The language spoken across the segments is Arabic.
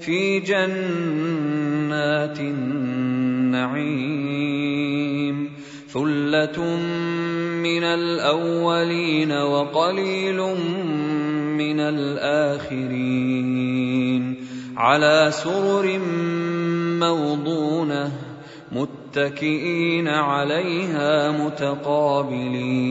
في جنات النعيم ثلة من الأولين وقليل من الآخرين على سرر موضونة متكئين عليها متقابلين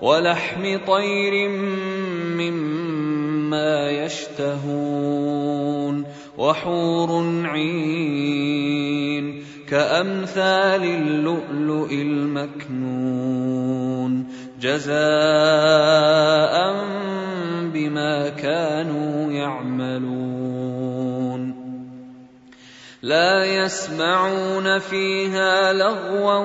ولحم طير مما يشتهون وحور عين كأمثال اللؤلؤ المكنون جزاء بما كانوا يعملون لا يسمعون فيها لغوا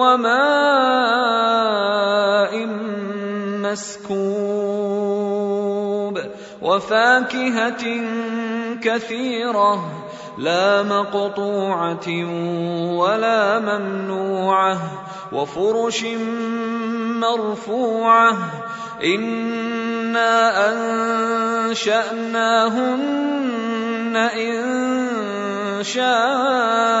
وماء مسكوب وفاكهة كثيرة لا مقطوعة ولا ممنوعة وفرش مرفوعة إنا أنشأناهن إن شاء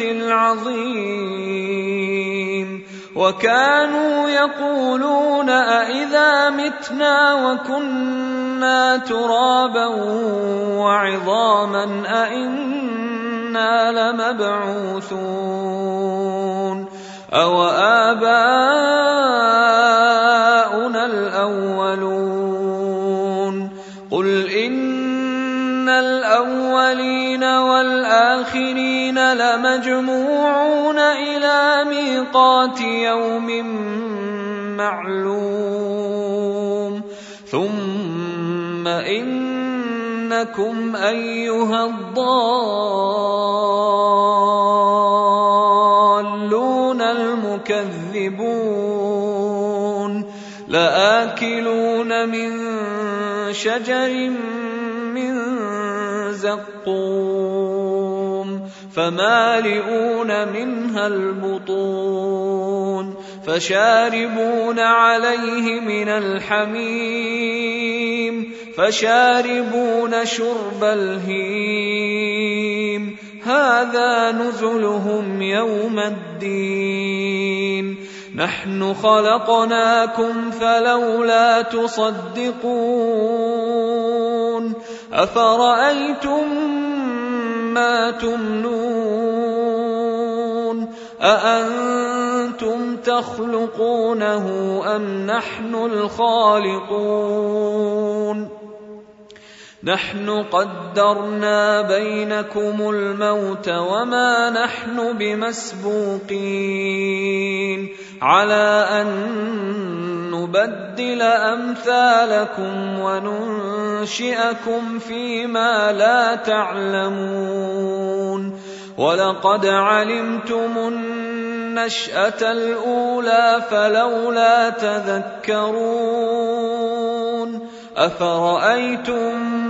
العظيم. وكانوا يقولون أإذا متنا وكنا ترابا وعظاما أإنا لمبعوثون. أو آباؤنا الأولون. قل إن الأولين والآخرين لمجموعون إلى ميقات يوم معلوم ثم إن إنكم أيها الضالون المكذبون لآكلون من شجر زقوم فمالئون منها البطون فشاربون عليه من الحميم فشاربون شرب الهيم هذا نزلهم يوم الدين نحن خلقناكم فلولا تصدقون أفرأيتم ما تمنون أأنتم تخلقونه أم نحن الخالقون نحن قدرنا بينكم الموت وما نحن بمسبوقين. على أن نبدل أمثالكم وننشئكم فيما لا تعلمون. ولقد علمتم النشأة الأولى فلولا تذكرون. أفرأيتم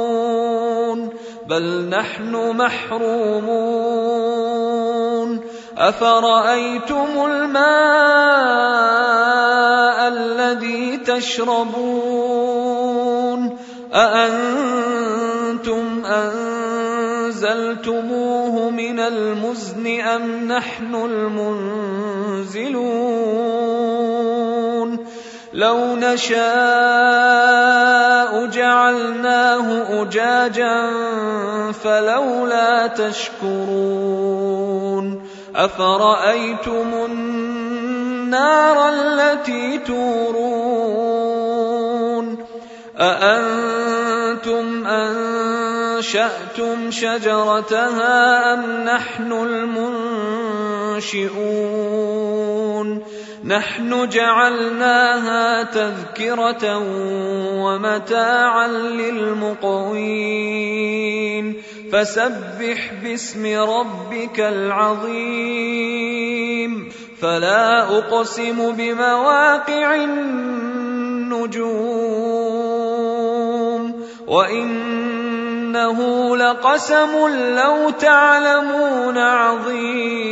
بل نحن محرومون أفرأيتم الماء الذي تشربون أأنتم أنزلتموه من المزن أم نحن المنزلون لو نشاء جعلناه أجاجا فلولا تشكرون أفرأيتم النار التي تورون أأنتم أنشأتم شجرتها أم نحن المنشئون نحن جعلناها تذكرة ومتاعا للمقوين. فسبح باسم ربك العظيم. فلا أقسم بمواقع النجوم. وإنه لقسم لو تعلمون عظيم.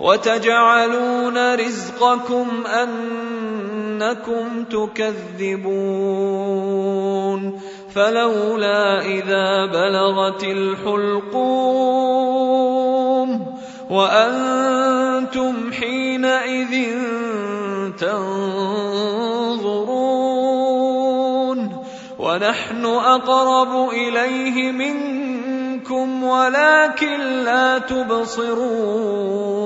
وتجعلون رزقكم أنكم تكذبون فلولا إذا بلغت الحلقوم وأنتم حينئذ تنظرون ونحن أقرب إليه منكم ولكن لا تبصرون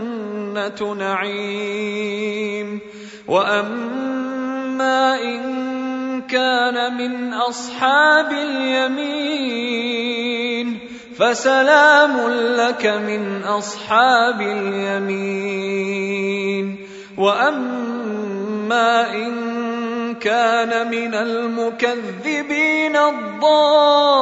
وجنه نعيم وأما إن كان من أصحاب اليمين فسلام لك من أصحاب اليمين وأما إن كان من المكذبين الضالين